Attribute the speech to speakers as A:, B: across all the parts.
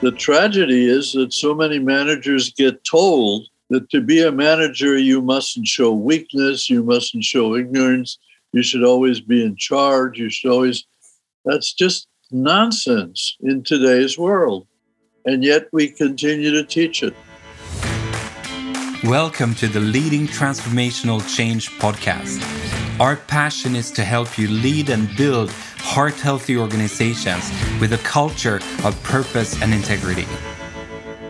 A: The tragedy is that so many managers get told that to be a manager, you mustn't show weakness, you mustn't show ignorance, you should always be in charge, you should always. That's just nonsense in today's world. And yet we continue to teach it.
B: Welcome to the Leading Transformational Change podcast. Our passion is to help you lead and build heart healthy organizations with a culture of purpose and integrity.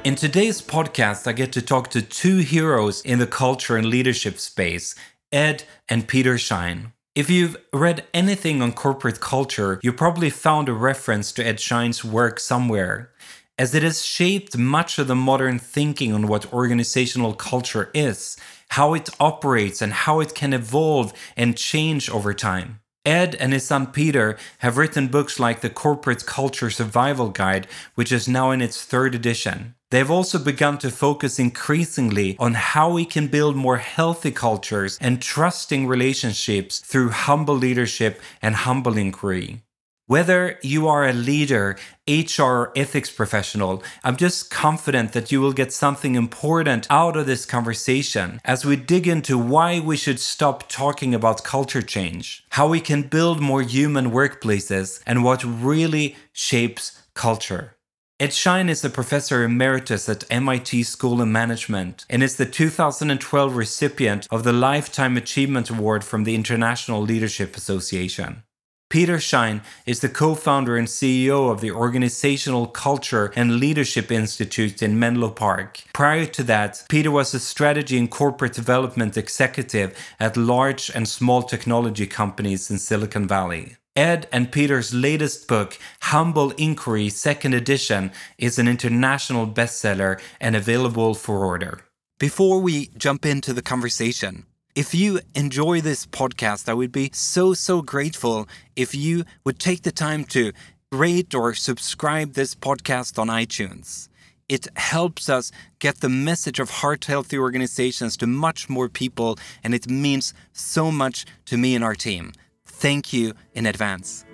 B: In today's podcast, I get to talk to two heroes in the culture and leadership space, Ed and Peter Schein. If you've read anything on corporate culture, you probably found a reference to Ed Schein's work somewhere as it has shaped much of the modern thinking on what organizational culture is, how it operates, and how it can evolve and change over time. Ed and his son Peter have written books like The Corporate Culture Survival Guide, which is now in its third edition. They've also begun to focus increasingly on how we can build more healthy cultures and trusting relationships through humble leadership and humble inquiry. Whether you are a leader, HR, ethics professional, I'm just confident that you will get something important out of this conversation as we dig into why we should stop talking about culture change, how we can build more human workplaces, and what really shapes culture. Ed Schein is a professor emeritus at MIT School of Management and is the 2012 recipient of the Lifetime Achievement Award from the International Leadership Association. Peter Schein is the co founder and CEO of the Organizational Culture and Leadership Institute in Menlo Park. Prior to that, Peter was a strategy and corporate development executive at large and small technology companies in Silicon Valley. Ed and Peter's latest book, Humble Inquiry, second edition, is an international bestseller and available for order. Before we jump into the conversation, if you enjoy this podcast, I would be so, so grateful if you would take the time to rate or subscribe this podcast on iTunes. It helps us get the message of heart healthy organizations to much more people, and it means so much to me and our team. Thank you in advance.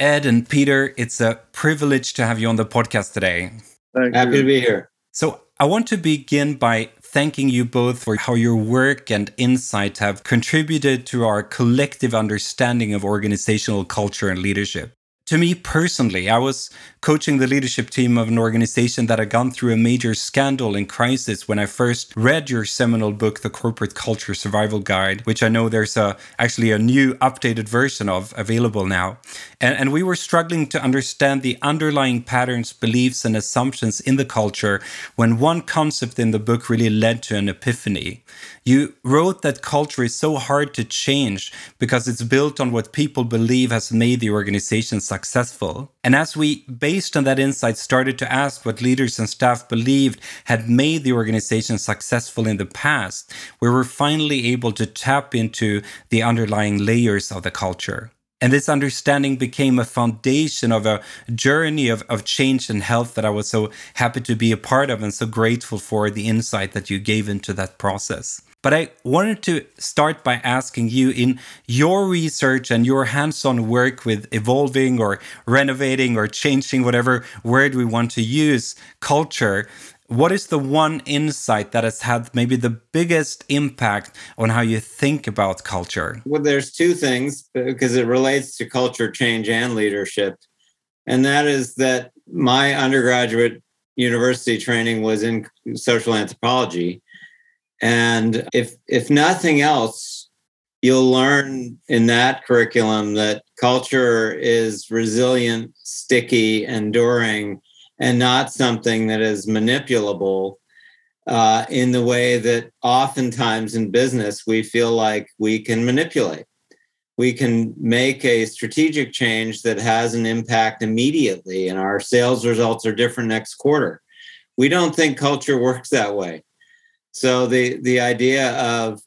B: Ed and Peter, it's a privilege to have you on the podcast today.
C: Thank Happy you. to be here.
B: So, I want to begin by thanking you both for how your work and insight have contributed to our collective understanding of organizational culture and leadership. To me personally, I was coaching the leadership team of an organization that had gone through a major scandal and crisis when I first read your seminal book, The Corporate Culture Survival Guide, which I know there's a actually a new updated version of available now. And, and we were struggling to understand the underlying patterns, beliefs, and assumptions in the culture when one concept in the book really led to an epiphany. You wrote that culture is so hard to change because it's built on what people believe has made the organization successful. And as we, based on that insight, started to ask what leaders and staff believed had made the organization successful in the past, we were finally able to tap into the underlying layers of the culture. And this understanding became a foundation of a journey of, of change and health that I was so happy to be a part of and so grateful for the insight that you gave into that process. But I wanted to start by asking you in your research and your hands on work with evolving or renovating or changing, whatever word we want to use, culture. What is the one insight that has had maybe the biggest impact on how you think about culture?
C: Well, there's two things because it relates to culture change and leadership. And that is that my undergraduate university training was in social anthropology. And if if nothing else, you'll learn in that curriculum that culture is resilient, sticky, enduring, and not something that is manipulable uh, in the way that oftentimes in business we feel like we can manipulate. We can make a strategic change that has an impact immediately, and our sales results are different next quarter. We don't think culture works that way. So the the idea of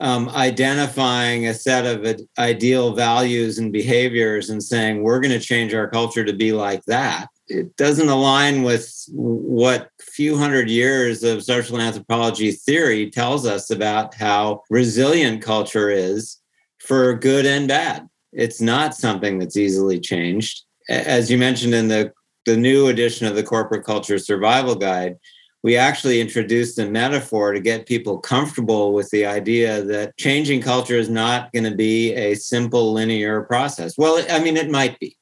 C: um, identifying a set of ideal values and behaviors and saying we're going to change our culture to be like that it doesn't align with what few hundred years of social anthropology theory tells us about how resilient culture is for good and bad. It's not something that's easily changed. As you mentioned in the, the new edition of the Corporate Culture Survival Guide, we actually introduced a metaphor to get people comfortable with the idea that changing culture is not going to be a simple linear process. Well, I mean, it might be.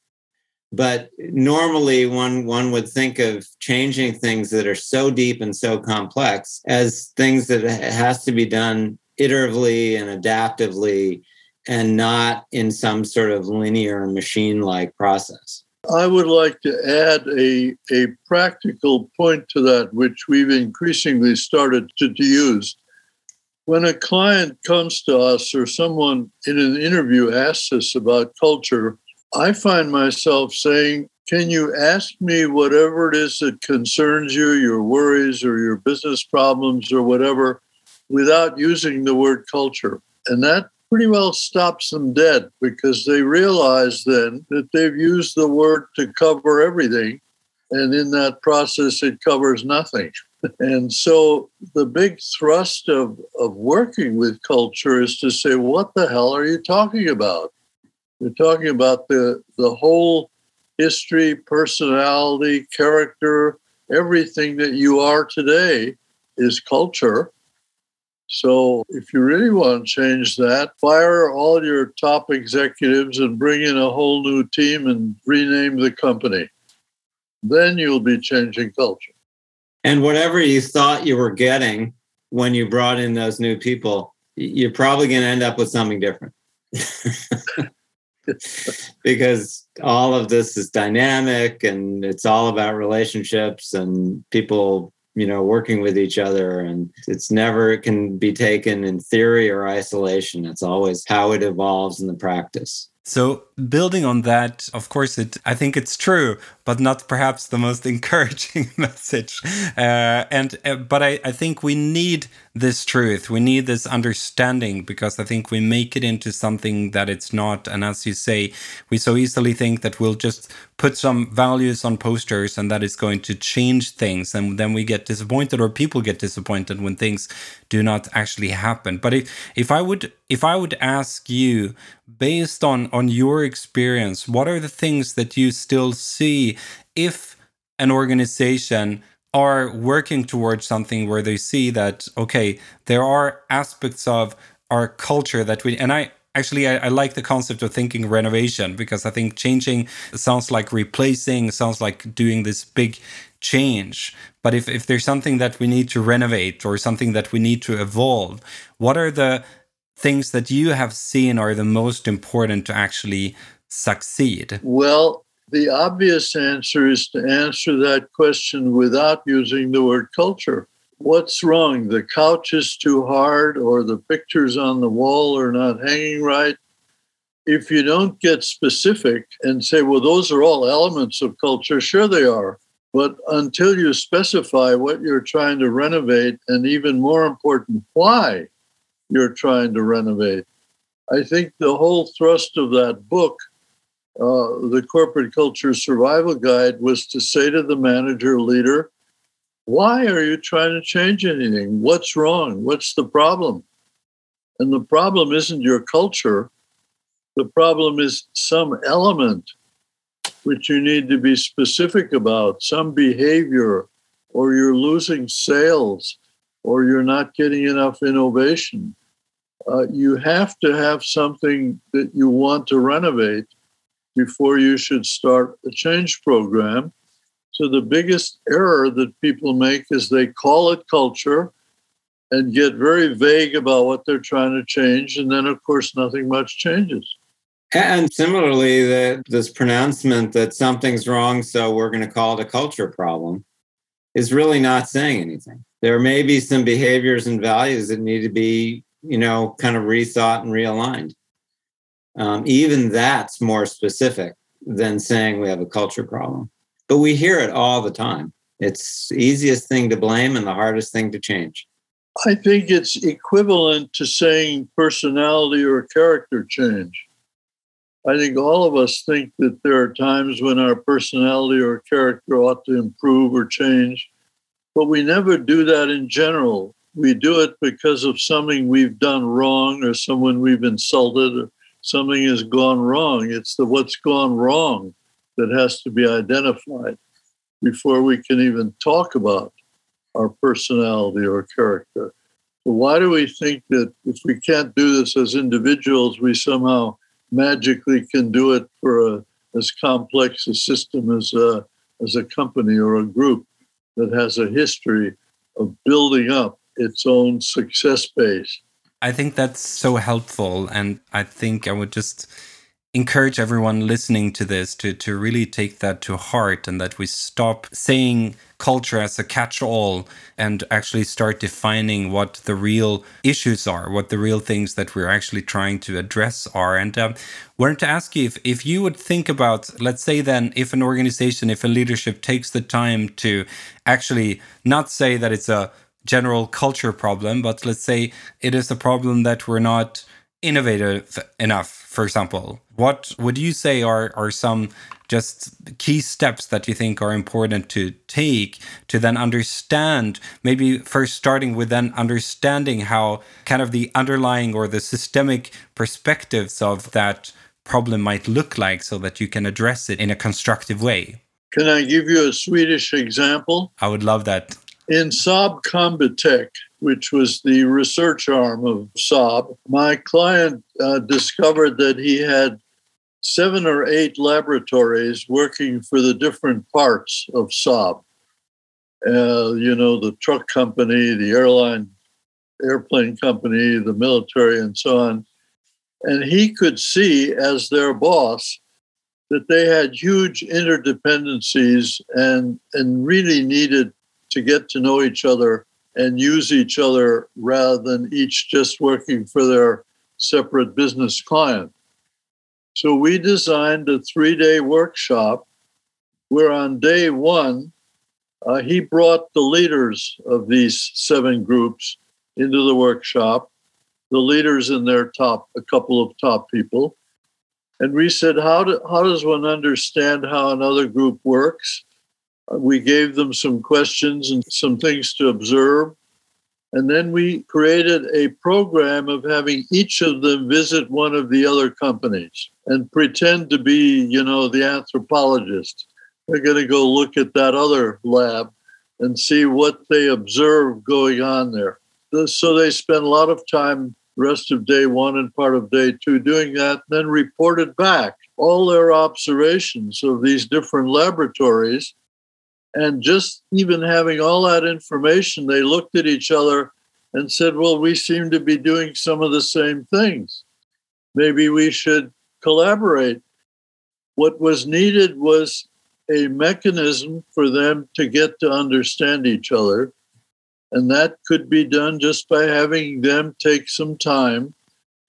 C: But normally one one would think of changing things that are so deep and so complex as things that has to be done iteratively and adaptively and not in some sort of linear machine like process.
A: I would like to add a, a practical point to that, which we've increasingly started to, to use. When a client comes to us or someone in an interview asks us about culture, I find myself saying, Can you ask me whatever it is that concerns you, your worries or your business problems or whatever, without using the word culture? And that pretty well stops them dead because they realize then that they've used the word to cover everything. And in that process, it covers nothing. And so the big thrust of, of working with culture is to say, what the hell are you talking about? You're talking about the, the whole history, personality, character, everything that you are today is culture. So if you really want to change that, fire all your top executives and bring in a whole new team and rename the company. Then you'll be changing culture.
C: And whatever you thought you were getting when you brought in those new people, you're probably going to end up with something different. because all of this is dynamic and it's all about relationships and people you know working with each other and it's never it can be taken in theory or isolation it's always how it evolves in the practice
B: so building on that, of course, it I think it's true, but not perhaps the most encouraging message. Uh, and uh, but I, I think we need this truth, we need this understanding because I think we make it into something that it's not. And as you say, we so easily think that we'll just put some values on posters and that is going to change things, and then we get disappointed or people get disappointed when things do not actually happen. But if if I would if I would ask you based on on your experience what are the things that you still see if an organization are working towards something where they see that okay there are aspects of our culture that we and i actually I, I, like the concept of thinking renovation because i think changing sounds like replacing sounds like doing this big change but if, if there's something that we need to renovate or something that we need to evolve what are the things that you have seen are the most important to actually succeed?
A: Well, the obvious answer is to answer that question without using the word culture. What's wrong? The couch is too hard, or the pictures on the wall are not hanging right. If you don't get specific and say, well, those are all elements of culture, sure they are. But until you specify what you're trying to renovate, and even more important, why you're trying to renovate. I think the whole thrust of that book, uh, the Corporate Culture Survival Guide, was to say to the manager leader, why are you trying to change anything? What's wrong? What's the problem? And the problem isn't your culture. The problem is some element which you need to be specific about, some behavior, or you're losing sales, or you're not getting enough innovation uh, you have to have something that you want to renovate before you should start a change program. So, the biggest error that people make is they call it culture and get very vague about what they're trying to change. And then, of course, nothing much changes.
C: And similarly, the, this pronouncement that something's wrong, so we're going to call it a culture problem, is really not saying anything. There may be some behaviors and values that need to be you know, kind of rethought and realigned. Um, even that's more specific than saying we have a culture problem. But we hear it all the time. It's easiest thing to blame and the hardest thing to change.
A: I think it's equivalent to saying personality or character change. I think all of us think that there are times when our personality or character ought to improve or change, but we never do that in general we do it because of something we've done wrong or someone we've insulted or something has gone wrong. It's the what's gone wrong that has to be identified before we can even talk about our personality or character. So why do we think that if we can't do this as individuals, we somehow magically can do it for a, as complex a system as a, as a company or a group that has a history of building up its own success base?
B: I think that's so helpful. And I think I would just encourage everyone listening to this to, to really take that to heart and that we stop saying culture as a catch all and actually start defining what the real issues are, what the real things that we're actually trying to address are. And um, wanted to ask you if, if you would think about, let's say, then, if an organization, if a leadership takes the time to actually not say that it's a general culture problem, but let's say it is a problem that we're not innovative enough, for example. What would you say are, are some just key steps that you think are important to take to then understand, maybe first starting with then understanding how kind of the underlying or the systemic perspectives of that problem might look like so that you can address it in a constructive way?
A: Can I give you a Swedish example?
B: I would love that.
A: In Saab Combitech, which was the research arm of Saab, my client uh, discovered that he had seven or eight laboratories working for the different parts of Saab. Uh, you know, the truck company, the airline, airplane company, the military, and so on. And he could see, as their boss, that they had huge interdependencies and, and really needed to get to know each other and use each other rather than each just working for their separate business client. So we designed a three day workshop where on day one, uh, he brought the leaders of these seven groups into the workshop, the leaders and their top, a couple of top people. And we said, how, do, how does one understand how another group works? We gave them some questions and some things to observe. And then we created a program of having each of them visit one of the other companies and pretend to be, you know, the anthropologist. They're going to go look at that other lab and see what they observe going on there. So they spent a lot of time rest of day one and part of day two doing that, then reported back all their observations of these different laboratories and just even having all that information, they looked at each other and said, Well, we seem to be doing some of the same things. Maybe we should collaborate. What was needed was a mechanism for them to get to understand each other. And that could be done just by having them take some time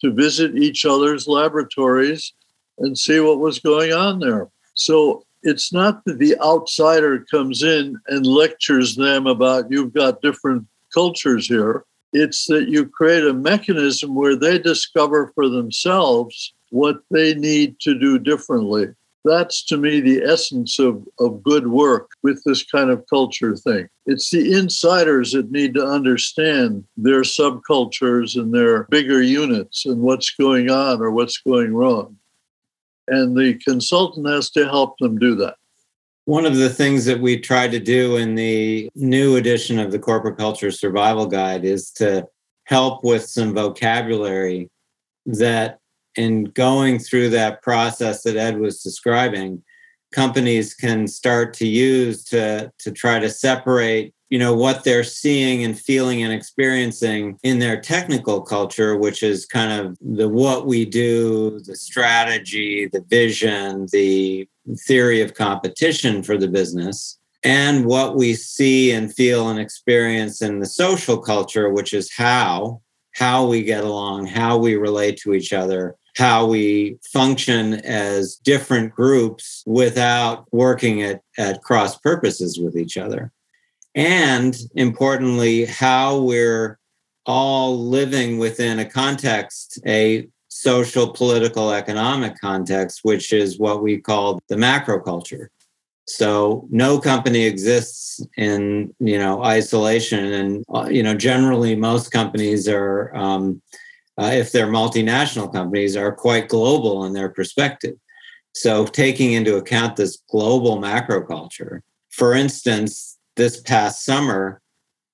A: to visit each other's laboratories and see what was going on there. So it's not that the outsider comes in and lectures them about you've got different cultures here. It's that you create a mechanism where they discover for themselves what they need to do differently. That's to me the essence of, of good work with this kind of culture thing. It's the insiders that need to understand their subcultures and their bigger units and what's going on or what's going wrong and the consultant has to help them do that.
C: One of the things that we try to do in the new edition of the Corporate Culture Survival Guide is to help with some vocabulary that, in going through that process that Ed was describing, companies can start to use to, to try to separate you know what they're seeing and feeling and experiencing in their technical culture which is kind of the what we do the strategy the vision the theory of competition for the business and what we see and feel and experience in the social culture which is how how we get along how we relate to each other how we function as different groups without working at, at cross purposes with each other and importantly, how we're all living within a context, a social, political, economic context, which is what we call the macro culture. So no company exists in you know isolation, and uh, you know generally most companies are, um, uh, if they're multinational companies, are quite global in their perspective. So, taking into account this global macro culture, for instance, this past summer,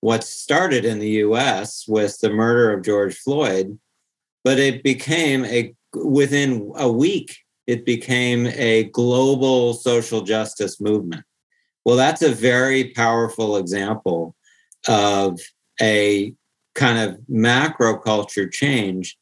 C: what started in the US with the murder of George Floyd, but it became a within a week, it became a global social justice movement. Well, that's a very powerful example of a kind of macro culture change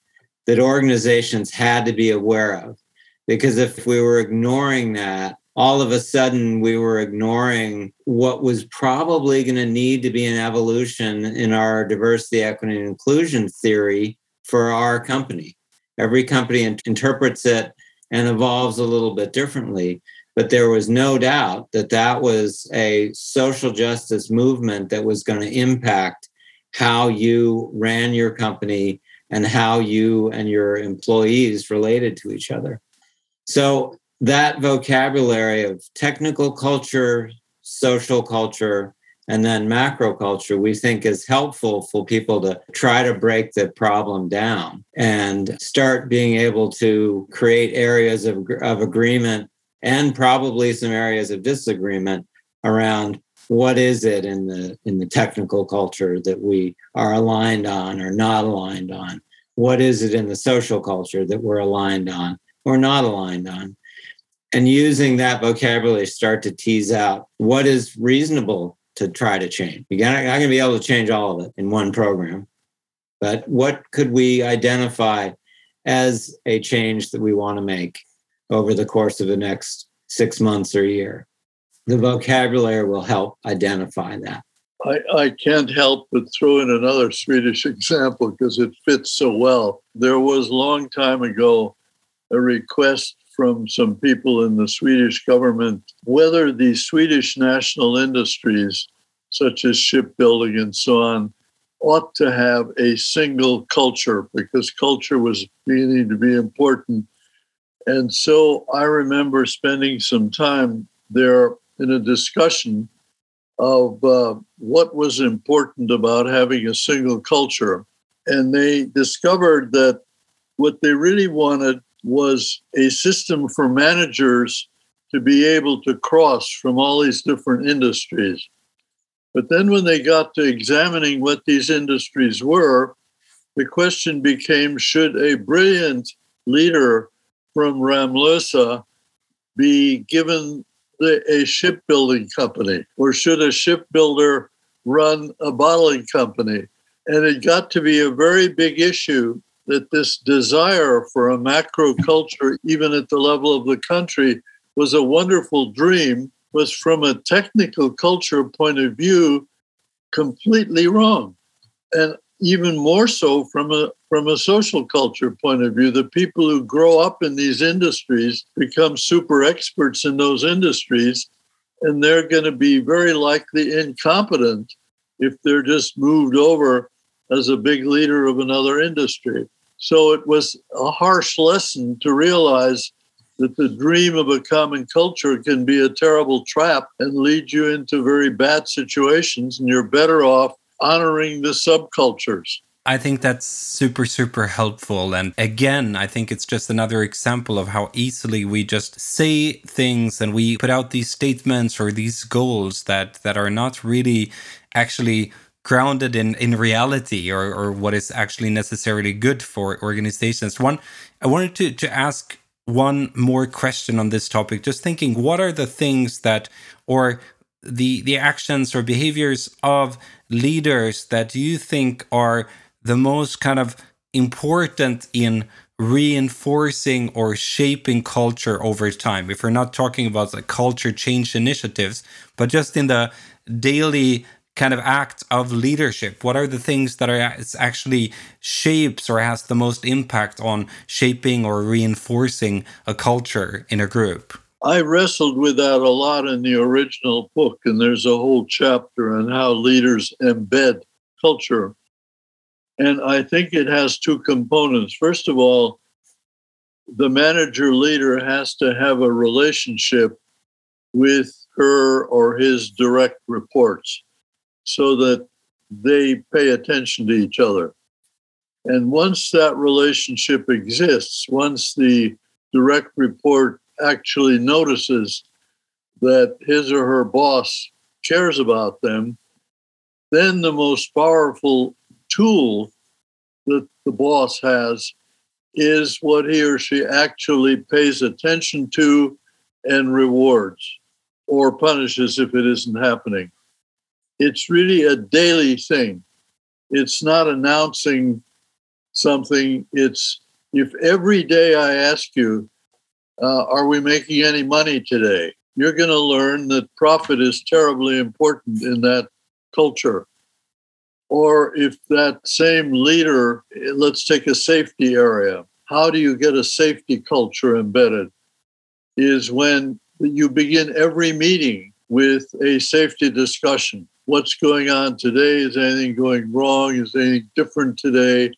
C: that organizations had to be aware of. Because if we were ignoring that, all of a sudden we were ignoring what was probably going to need to be an evolution in our diversity, equity, and inclusion theory for our company. Every company interprets it and evolves a little bit differently. But there was no doubt that that was a social justice movement that was going to impact how you ran your company and how you and your employees related to each other. So that vocabulary of technical culture, social culture, and then macro culture, we think is helpful for people to try to break the problem down and start being able to create areas of, of agreement and probably some areas of disagreement around what is it in the in the technical culture that we are aligned on or not aligned on? What is it in the social culture that we're aligned on or not aligned on and using that vocabulary start to tease out what is reasonable to try to change. You're not, going to be able to change all of it in one program, but what could we identify as a change that we want to make over the course of the next six months or year? The vocabulary will help identify that.
A: I, I can't help but throw in another Swedish example because it fits so well. There was a long time ago a request from some people in the Swedish government whether the Swedish national industries, such as shipbuilding and so on, ought to have a single culture because culture was beginning to be important. And so I remember spending some time there in a discussion of uh, what was important about having a single culture. And they discovered that what they really wanted was a system for managers to be able to cross from all these different industries. But then when they got to examining what these industries were, the question became should a brilliant leader from Ramlösa be given the, a shipbuilding company, or should a shipbuilder run a bottling company? And it got to be a very big issue that this desire for a macro culture, even at the level of the country, was a wonderful dream, was from a technical culture point of view completely wrong. And even more so from a from a social culture point of view the people who grow up in these industries become super experts in those industries and they're going to be very likely incompetent if they're just moved over as a big leader of another industry so it was a harsh lesson to realize that the dream of a common culture can be a terrible trap and lead you into very bad situations, and you're better off honoring the subcultures.
B: I think that's super, super helpful. And again, I think it's just another example of how easily we just say things and we put out these statements or these goals that that are not really actually grounded in in reality or or what is actually necessarily good for organizations. One i wanted to to ask one more question on this topic. Just thinking what are the things that or the the actions or behaviors of leaders that you think are the most kind of important in reinforcing or shaping culture over time? If we're not talking about like culture change initiatives but just in the daily kind of act of leadership? What are the things that are actually shapes or has the most impact on shaping or reinforcing a culture in a group?
A: I wrestled with that a lot in the original book, and there's a whole chapter on how leaders embed culture. And I think it has two components. First of all, the manager leader has to have a relationship with her or his direct reports so that they pay attention to each other. And once that relationship exists, once the direct report actually notices that his or her boss cares about them, then the most powerful tool that the boss has is what he or she actually pays attention to and rewards or punishes if it isn't happening. It's really a daily thing. It's not announcing something. It's if every day I ask you, uh, Are we making any money today? You're going to learn that profit is terribly important in that culture. Or if that same leader, let's take a safety area, how do you get a safety culture embedded? Is when you begin every meeting with a safety discussion. What's going on today? Is anything going wrong? Is anything different today?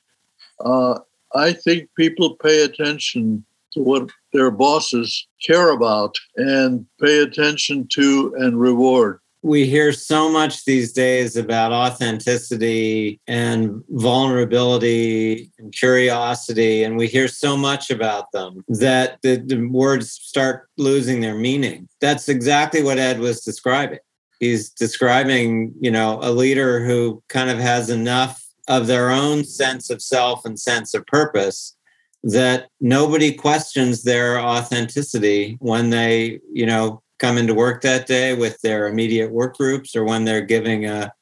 A: Uh, I think people pay attention to what their bosses care about and pay attention to and reward
C: we hear so much these days about authenticity and vulnerability and curiosity, and we hear so much about them that the, the, words start losing their meaning. That's exactly what Ed was describing. He's describing, you know, a leader who kind of has enough of their own sense of self and sense of purpose that nobody questions their authenticity when they, you know, come into work that day with their immediate work groups or when they're giving a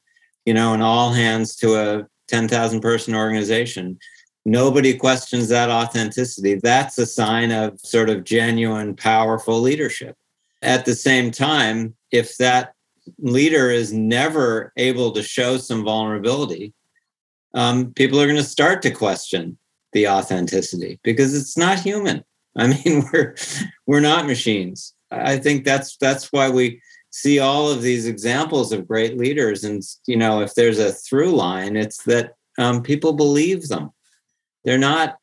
C: you know an all hands to a 10,000 person organization. Nobody questions that authenticity. That's a sign of sort of genuine powerful leadership. At the same time if that leader is never able to show some vulnerability um, people are going to start to question the authenticity because it's not human i mean we're we're not machines I think that's that's why we see all of these examples of great leaders. And you know, if there's a through line, it's that um, people believe them. They're not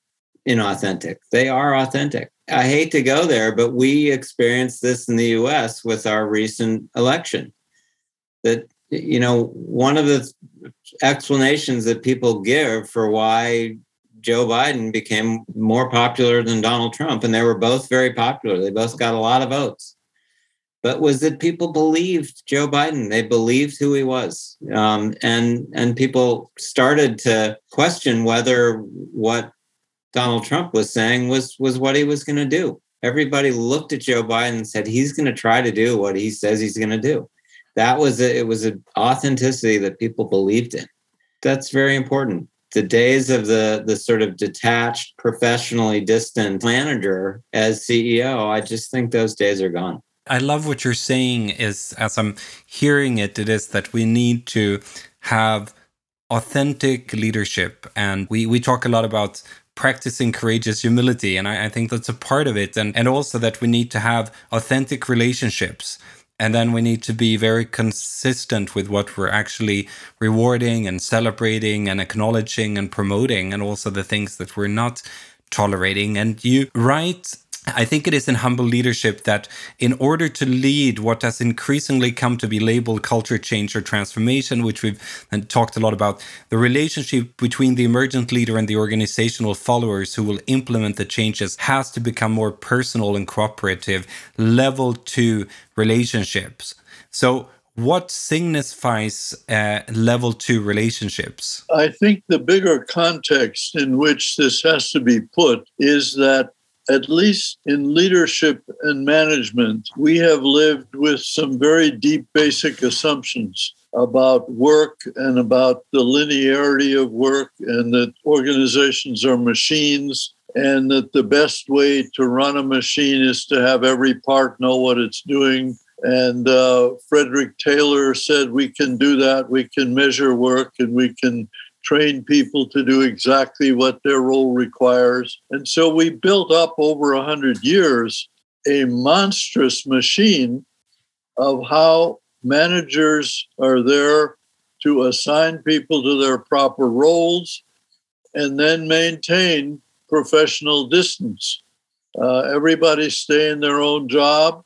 C: inauthentic; they are authentic. I hate to go there, but we experienced this in the U.S. with our recent election. That you know, one of the explanations that people give for why Joe Biden became more popular than Donald Trump, and they were both very popular. They both got a lot of votes. But was that people believed Joe Biden? They believed who he was, um, and and people started to question whether what Donald Trump was saying was was what he was going to do. Everybody looked at Joe Biden and said he's going to try to do what he says he's going to do. That was a, it was an authenticity that people believed in. That's very important the days of the the sort of detached, professionally distant manager as CEO, I just think those days are gone.
B: I love what you're saying is as I'm hearing it, it is that we need to have authentic leadership. And we, we talk a lot about practicing courageous humility. And I, I think that's a part of it. And, and also that we need to have authentic relationships and then we need to be very consistent with what we're actually rewarding and celebrating and acknowledging and promoting, and also the things that we're not tolerating. And you write I think it is in humble leadership that, in order to lead what has increasingly come to be labeled culture change or transformation, which we've talked a lot about, the relationship between the emergent leader and the organizational followers who will implement the changes has to become more personal and cooperative, level two relationships. So, what signifies uh, level two relationships?
A: I think the bigger context in which this has to be put is that at least in leadership and management, we have lived with some very deep basic assumptions about work and about the linearity of work, and that organizations are machines, and that the best way to run a machine is to have every part know what it's doing. And uh, Frederick Taylor said, We can do that. We can measure work and we can train people to do exactly what their role requires. And so we built up over 100 years a monstrous machine of how managers are there to assign people to their proper roles and then maintain professional distance. Uh, everybody stay in their own job,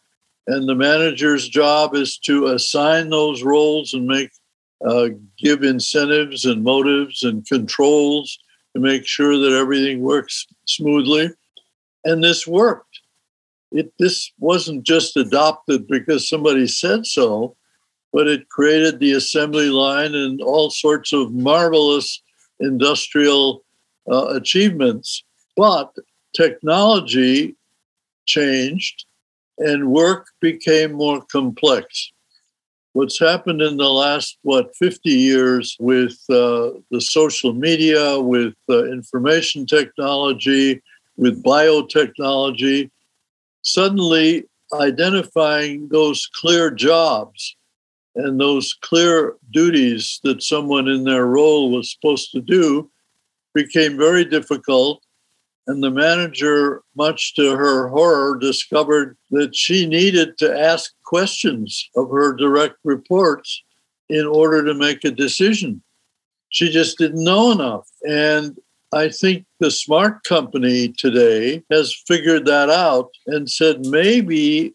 A: and the manager's job is to assign those roles and make uh, give incentives and motives and controls to make sure that everything works smoothly. And this worked. it this wasn't just adopted because somebody said so, but it created the assembly line and all sorts of marvelous industrial uh, achievements. But technology changed and work became more complex. What's happened in the last, what, 50 years with uh, the social media, with uh, information technology, with biotechnology, suddenly identifying those clear jobs and those clear duties that someone in their role was supposed to do became very difficult. And the manager, much to her horror, discovered that she needed to ask questions of her direct reports in order to make a decision. She just didn't know enough. And I think the smart company today has figured that out and said maybe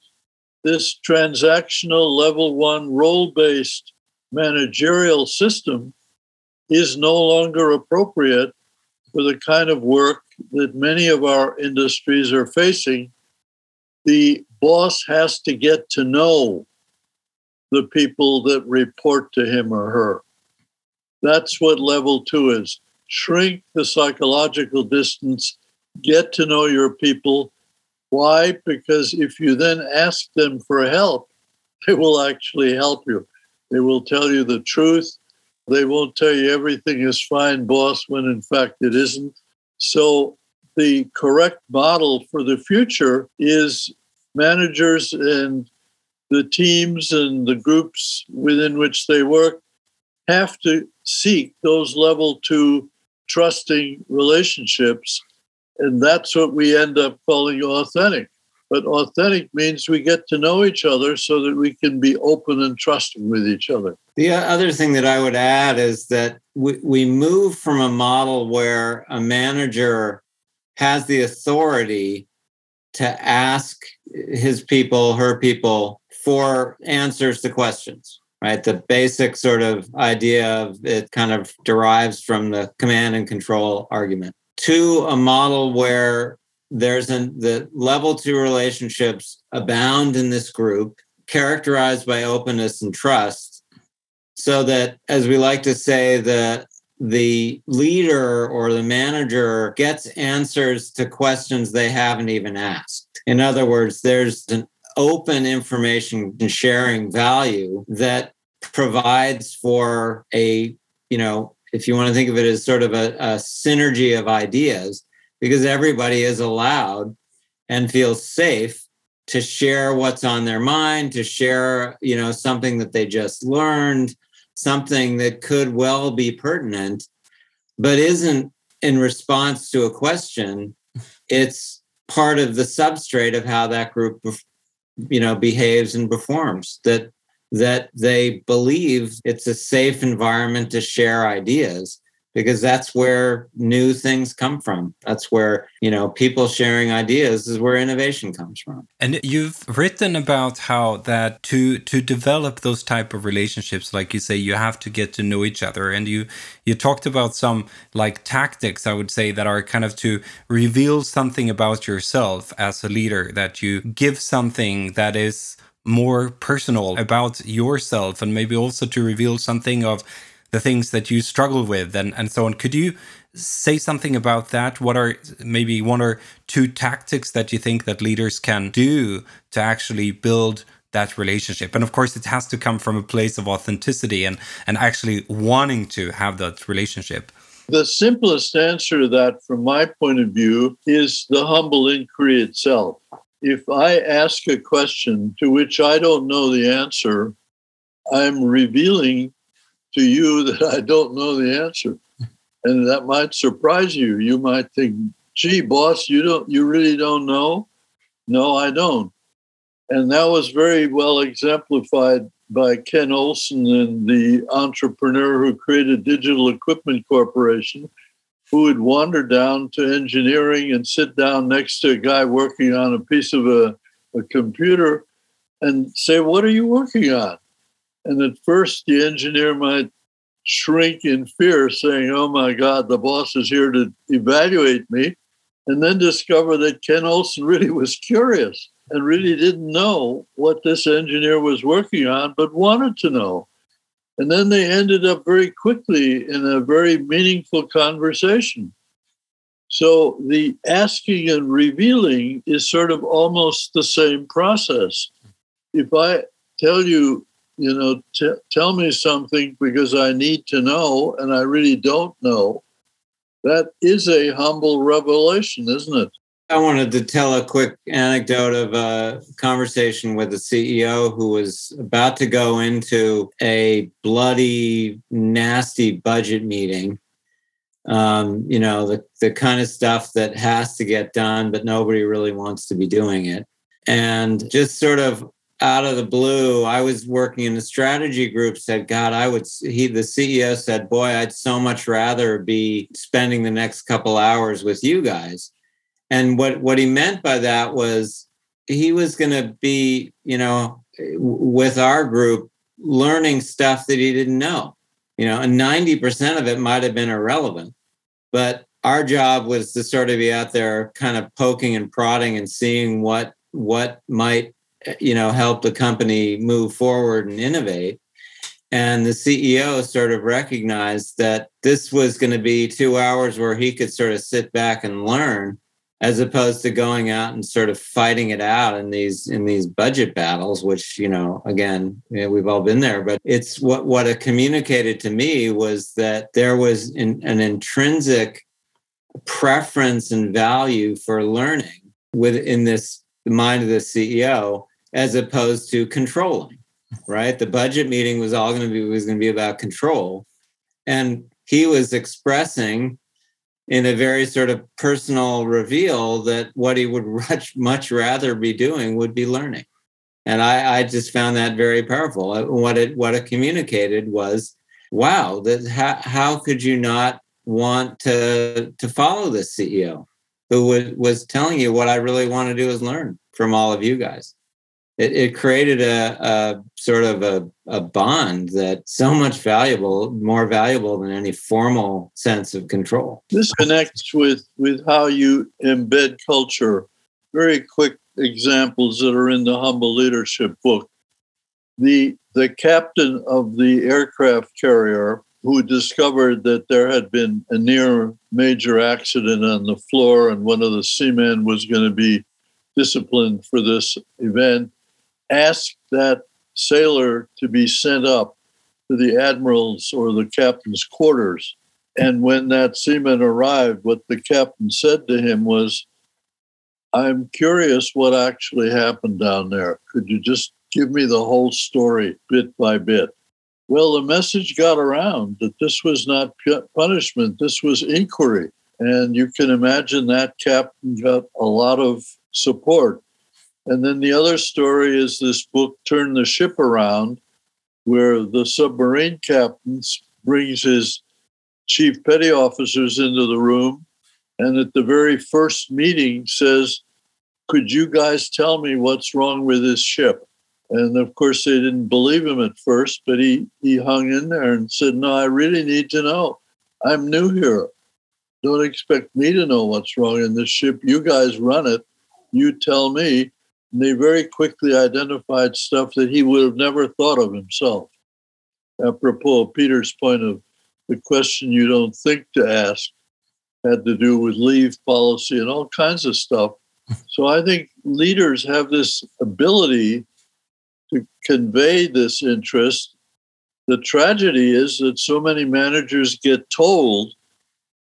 A: this transactional level one role based managerial system is no longer appropriate for the kind of work that many of our industries are facing. The boss has to get to know the people that report to him or her. That's what level two is shrink the psychological distance, get to know your people. Why? Because if you then ask them for help, they will actually help you. They will tell you the truth. They won't tell you everything is fine, boss, when in fact it isn't. So, the correct model for the future is managers and the teams and the groups within which they work have to seek those level two trusting relationships. And that's what we end up calling authentic. But authentic means we get to know each other so that we can be open and trusting with each other.
C: The other thing that I would add is that we, we move from a model where a manager has the authority to ask his people, her people, for answers to questions right? The basic sort of idea of it kind of derives from the command and control argument to a model where there's an, the level two relationships abound in this group, characterized by openness and trust, so that, as we like to say, the the leader or the manager gets answers to questions they haven't even asked. In other words, there's an open information and sharing value that provides for a, you know, if you want to think of it as sort of a, a synergy of ideas, because everybody is allowed and feels safe to share what's on their mind, to share, you know, something that they just learned, something that could well be pertinent, but isn't in response to a question. It's part of the substrate of how that group you know behaves and performs that that they believe it's a safe environment to share ideas because that's where new things come from. That's where you know people sharing ideas is where innovation comes from.
B: And you've written about how that to to develop those type of relationships like you say you have to get to know each other. And you you talked about some like tactics i would say that are kind of to reveal something about yourself as a leader that you give something that is more personal about yourself and maybe also to reveal something of the things that you struggle with and, and so on. Could you say something about that? What are maybe one or two tactics that you think that leaders can do to actually build that relationship? And of course, it has to come from a place of authenticity and, and actually wanting to have that relationship.
A: The simplest answer to that, from my point of view, is the humble inquiry itself if I ask a question to which I don't know the answer, I'm revealing to you that I don't know the answer. And that might surprise you. You might think, gee, boss, you don't you really don't know? No, I don't. And that was very well exemplified by Ken Olsen and the entrepreneur who created Digital Equipment Corporation, who would wander down to engineering and sit down next to a guy working on a piece of a, a computer and say, What are you working on? And at first, the engineer might shrink in fear, saying, Oh my God, the boss is here to evaluate me. And then discover that Ken Olsen really was curious. and really didn't know what this engineer was working on, but wanted to know. And then they ended up very quickly in a very meaningful conversation. So the asking and revealing is sort of almost the same process. If I tell you, you know, t- tell me something because I need to know and I really don't know, that is a humble revelation, isn't it?
C: I wanted to tell a quick anecdote of a conversation with a CEO who was about to go into a bloody, nasty budget meeting. Um, you know, the, the kind of stuff that has to get done, but nobody really wants to be doing it. And just sort of out of the blue, I was working in a strategy group, said, God, I would, he, the CEO said, boy, I'd so much rather be spending the next couple hours with you guys. And what, what he meant by that was he was going to be, you know, with our group learning stuff that he didn't know, you know, and 90% of it might have been irrelevant. But our job was to sort of be out there kind of poking and prodding and seeing what what might Eh, you know help the company move forward and innovate. And the ceo sort of recognized that this was going to be two hours where he could sort of sit back and learn as opposed to going out and sort of fighting it out in these in these budget battles which you know again you know, we've all been there. But it's what what it communicated to me was that there was an, an intrinsic preference and value for learning within this the mind of the ceo as opposed to controlling, right? The budget meeting was all going to be was going to be about control. And he was expressing in a very sort of personal reveal that what he would much, much rather be doing would be learning. And I, I just found that very powerful. Uh, what it what it communicated was, wow, that how, how could you not want to to follow this CEO who was, was telling you what I really want to do is learn from all of you guys? It, it created a, a, sort of a, a bond that's so much valuable, more valuable than any formal sense of control.
A: This connects with, with how you embed culture. Very quick examples that are in the Humble Leadership book. The, the captain of the aircraft carrier who discovered that there had been a near major accident on the floor and one of the seamen was going to be disciplined for this event asked that sailor to be sent up to the admiral's or the captain's quarters. And when that seaman arrived, what the captain said to him was, I'm curious what actually happened down there. Could you just give me the whole story bit by bit? Well, the message got around that this was not punishment, this was inquiry. And you can imagine that captain got a lot of support and then the other story is this book, Turn the Ship Around, where the submarine captain brings his chief petty officers into the room and at the very first meeting says, Could you guys tell me what's wrong with this ship? And of course, they didn't believe him at first, but he, he hung in there and said, No, I really need to know. I'm new here. Don't expect me to know what's wrong in this ship. You guys run it. You tell me. And they very quickly identified stuff that he would have never thought of himself. Apropos of Peter's point of the question you don't think to ask had to do with leave policy and all kinds of stuff. So I think leaders have this ability to convey this interest. The tragedy is that so many managers get told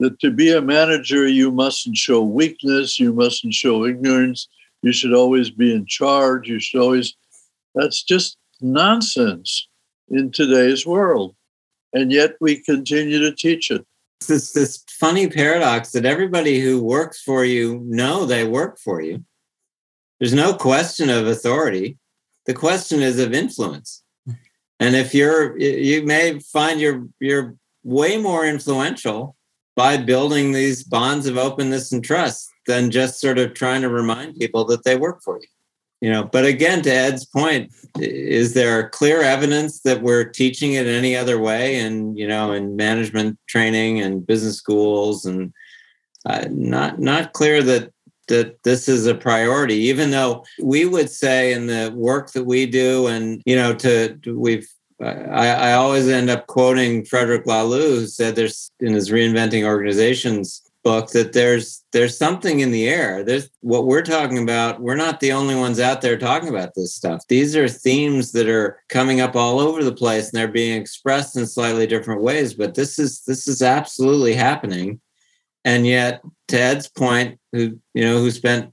A: that to be a manager, you mustn't show weakness, you mustn't show ignorance, you should always be in charge. You should always, that's just nonsense in today's world. And yet we continue to teach it.
C: It's this, this funny paradox that everybody who works for you know they work for you. There's no question of authority. The question is of influence. And if you're, you may find you're, you're way more influential by building these bonds of openness and trust than just sort of trying to remind people that they work for you you know? But again to ed's point is there clear evidence that we're teaching it any other way and you know in management training and business schools? And uh, not not clear that that this is a priority even though we would say in the work that we do and you know to we've I, I always end up quoting Frederick Laloux, who said there's in his reinventing organizations book that there's there's something in the air. There's what we're talking about. We're not the only ones out there talking about this stuff. These are themes that are coming up all over the place and they're being expressed in slightly different ways. But this is this is absolutely happening. And yet, to Ed's point, who you know who spent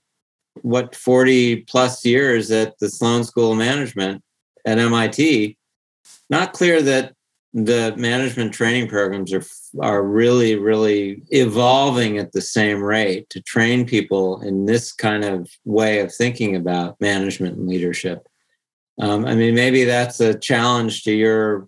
C: what 40 plus years at the Sloan School of Management at MIT, not clear that the management training programs are are really really evolving at the same rate to train people in this kind of way of thinking about management and leadership. Um, i mean maybe that's a challenge to your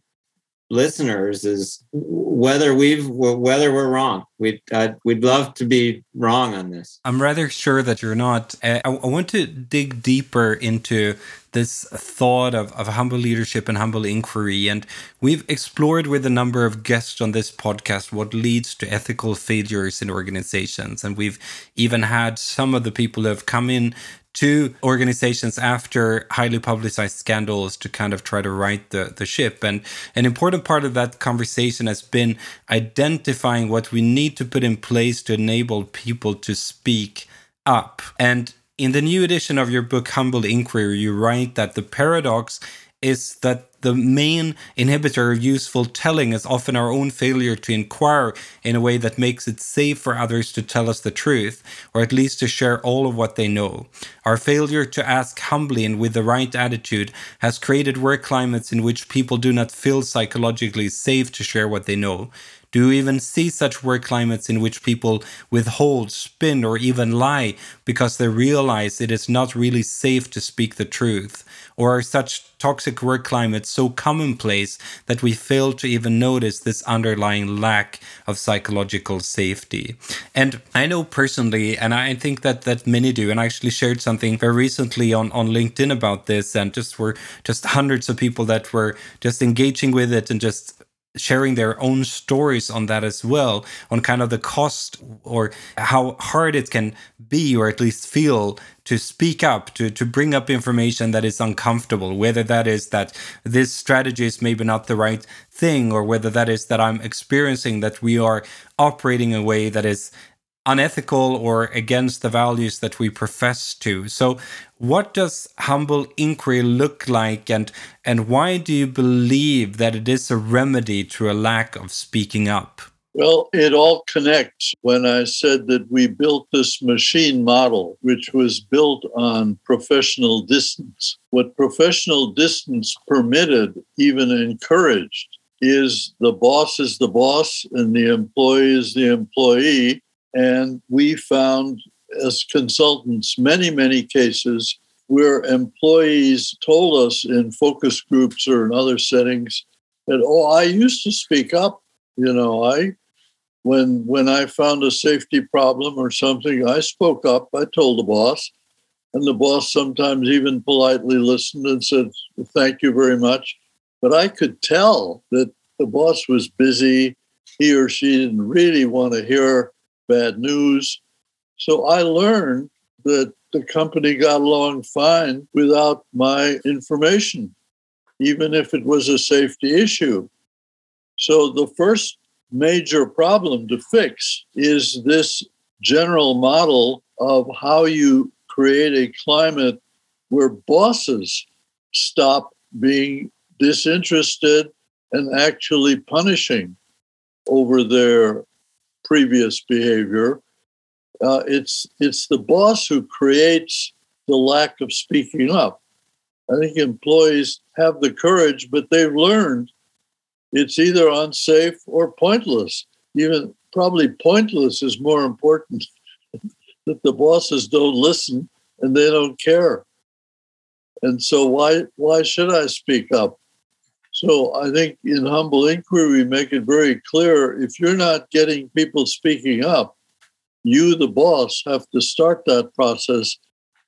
C: listeners is whether we've whether we're wrong we'd uh, we'd love to be wrong on this
B: i'm rather sure that you're not I, I want to dig deeper into this thought of, of humble leadership and humble inquiry. And we've explored with a number of guests on this podcast what leads to ethical failures in organizations. And we've even had some of the people who have come in to organizations after highly publicized scandals to kind of try to right the, the ship. And an important part of that conversation has been identifying what we need to put in place to enable people to speak up. And in the new edition of your book, Humble Inquiry, you write that the paradox is that the main inhibitor of useful telling is often our own failure to inquire in a way that makes it safe for others to tell us the truth, or at least to share all of what they know. Our failure to ask humbly and with the right attitude has created work climates in which people do not feel psychologically safe to share what they know. Do you even see such work climates in which people withhold, spin, or even lie because they realize it is not really safe to speak the truth? Or are such toxic work climates so commonplace that we fail to even notice this underlying lack of psychological safety? And I know personally, and I think that that many do, and I actually shared something very recently on, on LinkedIn about this, and just were just hundreds of people that were just engaging with it and just sharing their own stories on that as well on kind of the cost or how hard it can be or at least feel to speak up to to bring up information that is uncomfortable whether that is that this strategy is maybe not the right thing or whether that is that I'm experiencing that we are operating in a way that is unethical or against the values that we profess to. So, what does humble inquiry look like, and and why do you believe that it is a remedy to a lack of speaking up?
A: Well, it all connects when I said that we built this machine model, which was built on professional distance. What professional distance permitted, even encouraged, is the boss is the boss and the employee is the employee and we found as consultants many, many cases where employees told us in focus groups or in other settings that, oh, I used to speak up. You know, I when when I found a safety problem or something, I spoke up. I told the boss, and the boss sometimes even politely listened and said, "Thank you very much." But I could tell that the boss was busy. He or she didn't really want to hear bad news. So I learned that the company got along fine without my information, even if it was a safety issue. So the first major problem to fix is this general model of how you create a climate where bosses stop being disinterested and actually punishing over their previous behavior. Uh, it's it's the boss who creates the lack of speaking up. I think employees have the courage, but they've learned it's either unsafe or pointless. Even probably pointless is more important that the bosses don't listen and they don't care. And so why why should I speak up? So I think in humble inquiry, we make it very clear if you're not getting people speaking up, you, the boss, have to start that process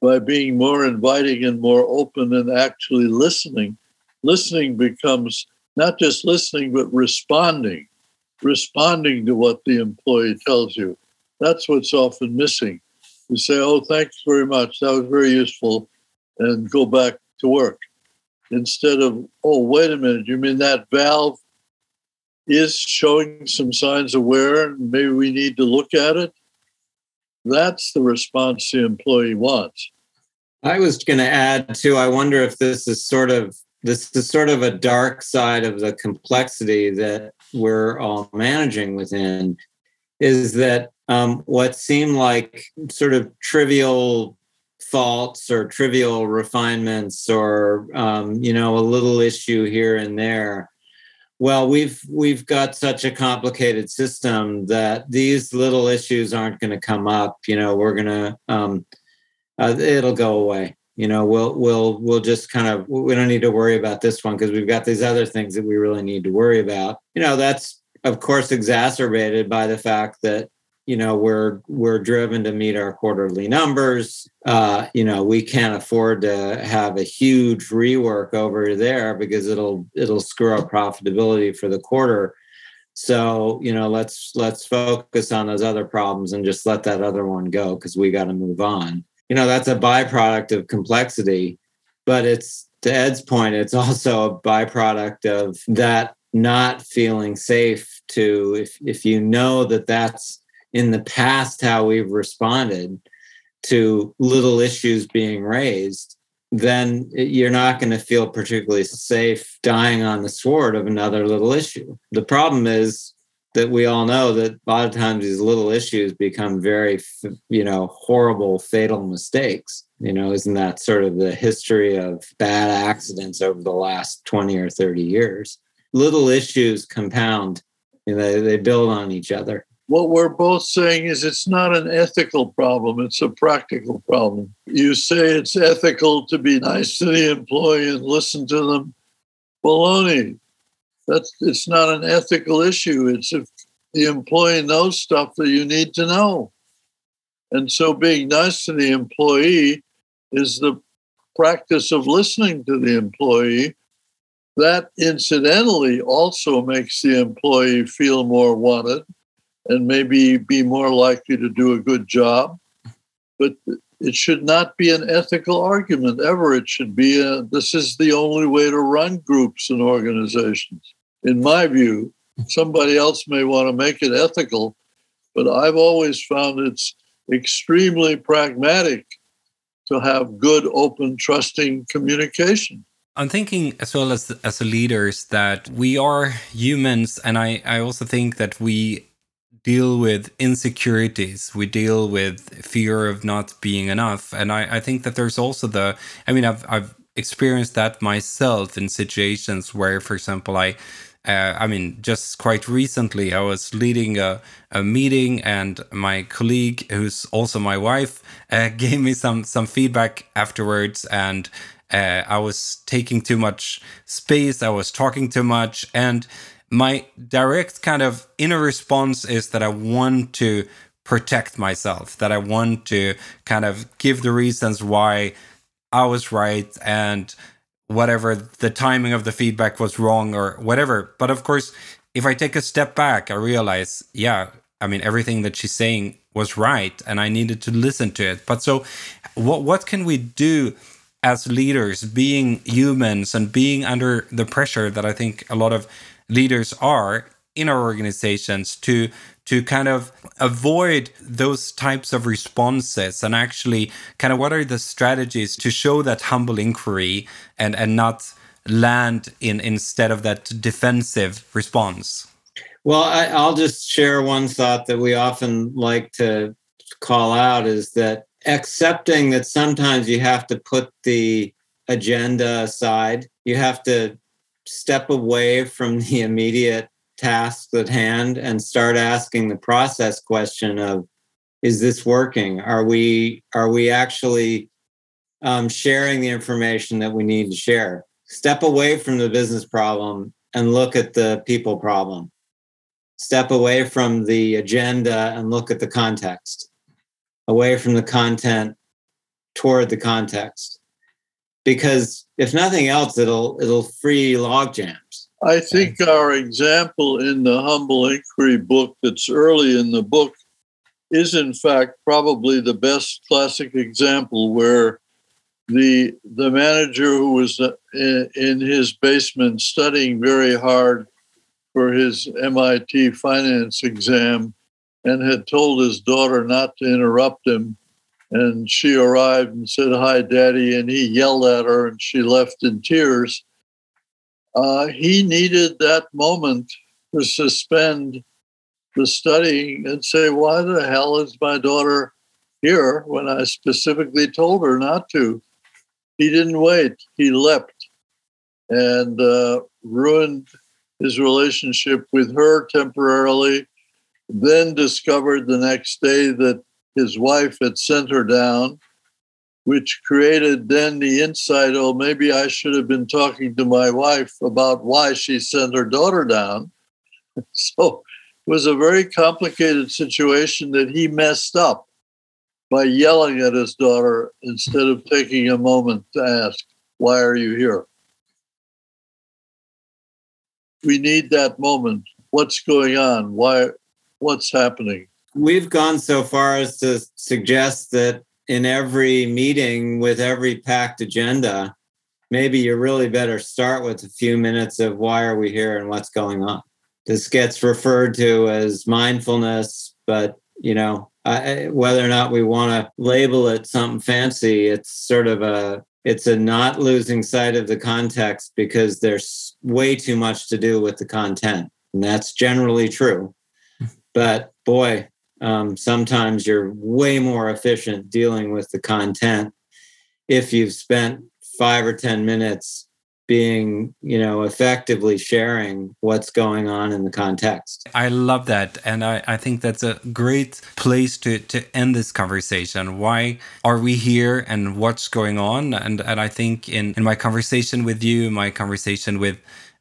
A: by being more inviting and more open and actually listening. Listening becomes not just listening, but responding, responding to what the employee tells you. That's what's often missing. You say, oh, thanks very much. That was very useful, and go back to work. Instead of, oh, wait a minute, you mean that valve is showing some signs of wear and maybe we need to look at it? That's the response the employee wants.
C: I was going to add too, I wonder if this is sort of this is sort of a dark side of the complexity that we're all managing within is that um, what seem like sort of trivial faults or trivial refinements or um, you know a little issue here and there. Well we've we've got such a complicated system that these little issues aren't going to come up you know we're going to um, uh, it'll go away. You know we'll we'll we'll just kind of we don't need to worry about this one because we've got these other things that we really need to worry about. You know that's of course exacerbated by the fact that you know we're we're driven to meet our quarterly numbers. Uh, you know we can't afford to have a huge rework over there because it'll it'll screw up profitability for the quarter. So you know let's let's focus on those other problems and just let that other one go because we got to move on. You know that's a byproduct of complexity but it's to ed's point it's also a byproduct of that not feeling safe to if if you know that that's in the past how we've responded to little issues being raised, then you're not going to feel particularly safe dying on the sword of another little issue. The problem is that we all know that a lot of times these little issues become very, you know, horrible, fatal mistakes. You know, isn't that sort of the history of bad accidents over the last 20 or 30 years? Little issues compound, you know, they build on each other
A: what we're both saying is it's not an ethical problem, it's a practical problem. You say it's ethical to be nice to the employee and listen to them. Baloney. That's it's not an ethical issue. It's if the employee knows stuff that you need to know. And so being nice to the employee is the practice of listening to the employee. That incidentally also makes the employee feel more wanted and maybe be more likely to do a good job. But it should not be an ethical argument ever. It should be a, this is the only way to run groups and organizations. In my view, somebody else may want to make it ethical, but I've always found it's extremely pragmatic to have good, open, trusting communication.
B: I'm thinking as well as as leaders that we are humans, and I, I also think that we deal with insecurities we deal with fear of not being enough and i, I think that there's also the i mean i've, I've experienced that myself in situations where for example i uh, I mean, just quite recently, I was leading a, a meeting, and my colleague, who's also my wife, uh, gave me some some feedback afterwards, and uh, I was taking too much space. I was talking too much, and my direct kind of inner response is that I want to protect myself, that I want to kind of give the reasons why I was right and whatever the timing of the feedback was wrong or whatever. But of course, if I take a step back, I realize, yeah, I mean, everything that she's saying was right and I needed to listen to it. But so, what, what can we do? as leaders, being humans and being under the pressure that I think a lot of leaders are in our organizations to to kind of avoid those types of responses and actually kind of what are the strategies to show that humble inquiry and and not land in instead of that defensive response?
C: Well I, i'll just share one thought that we often like to call out is that accepting that sometimes you have to put the agenda aside you have to step away from the immediate tasks at hand and start asking the process question of is this working? Are we are we actually um, sharing the information that we need to share? Step away from the business problem and look at the people problem. Step away from the agenda and look at the context. Away from the content toward the context because if nothing else, it'll it'll free log jams.
A: I think our example in the humble inquiry book that's early in the book is in fact probably the best classic example where the the manager who was uh, in, in his basement studying very hard for his MIT finance exam and had told his daughter not to interrupt him and she arrived and said hi daddy and he yelled at her and she left in tears. Uh, he needed that moment to suspend the studying and say why the hell is my daughter here? when i specifically told her not to. He didn't wait. He leapt and uh, ruined his relationship with her temporarily then discovered the next day that his wife had sent her down, which created then the insight oh, maybe I should have been talking to my wife about why she sent her daughter down. So it was a very complicated situation that he messed up by yelling at his daughter instead of taking a moment to ask, Why are you here? We need that moment. What's going on? Why? What's happening?
C: We've gone so far as to suggest that in every meeting with every packed agenda, maybe you really better start with a few minutes of why are we here and what's going on. This gets referred to as mindfulness, but you know, I, whether or not we want to label it something fancy, it's sort of a it's a not losing sight of the context because there's way too much to do with the content, and that's generally true. Hmm. But boy, um, sometimes you're way more efficient dealing with the content. If you've spent five or 10 minutes being you know effectively sharing what's going on in the context.
B: I love that and i, I think that's a great place to, to end this conversation. Why are we here and what's going on? And and i think in in my conversation with you my conversation with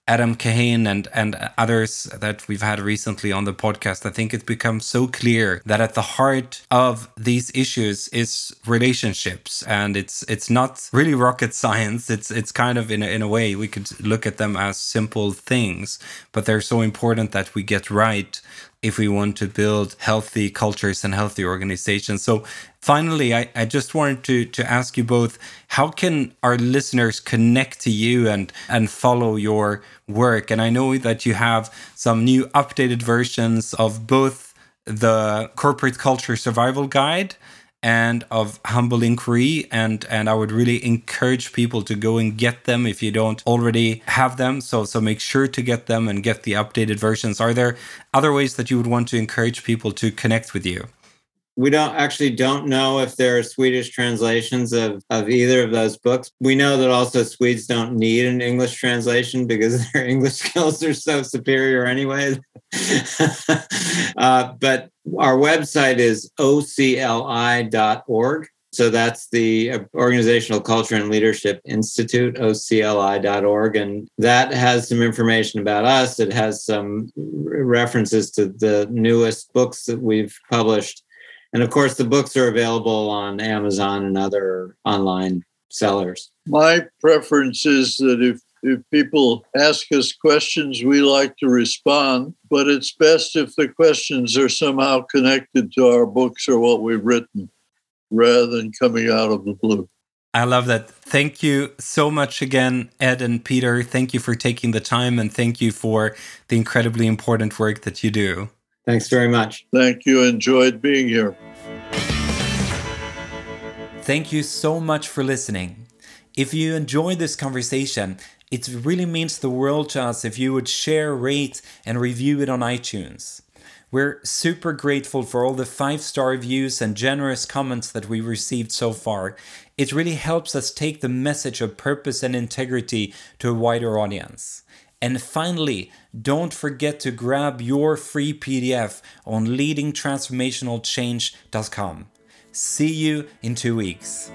B: Adam Kahane and and others that we've had recently on the podcast, I think it's become so clear that at the heart of these issues is relationships, and it's it's not really rocket science. It's it's kind of in a, in a way we could look at them as simple things, but they're so important that we get right if we want to build healthy cultures and healthy organizations. So finally, I, I just wanted to, to ask you both, how can our listeners connect to you and, and follow your work? And I know that you have some new updated versions of both the corporate culture survival guide and of humble inquiry and and i would really encourage people to go and get them if you don't already have them. So so make sure to get them and get the updated versions. Are there other ways that you would want to encourage people to connect with you
C: we don't actually don't know if there are Swedish translations of, of either of those books. We know that also Swedes don't need an English translation because their English skills are so superior anyway. uh, but our website is ocli.org. So that's the Organizational Culture and Leadership Institute, ocli.org. And that has some information about us. It has some references to the newest books that we've published and of course, the books are available on Amazon and other online sellers.
A: My preference is that if if people ask us questions, we like to respond, but it's best if the questions are somehow connected to our books or what we've written rather than coming out of the blue.
B: I love that. Thank you so much again, Ed and Peter. Thank you for taking the time and thank you for the incredibly important work that you do.
C: Thanks very much.
A: Thank you. Enjoyed being here.
B: Thank you so much for listening. If you enjoyed this conversation, it really means the world to us if you would share, rate, and review it on iTunes. We're super grateful for all the five star reviews and generous comments that we received so far. It really helps us take the message of purpose and integrity to a wider audience. And finally, don't forget to grab your free PDF on leadingtransformationalchange.com. See you in two weeks.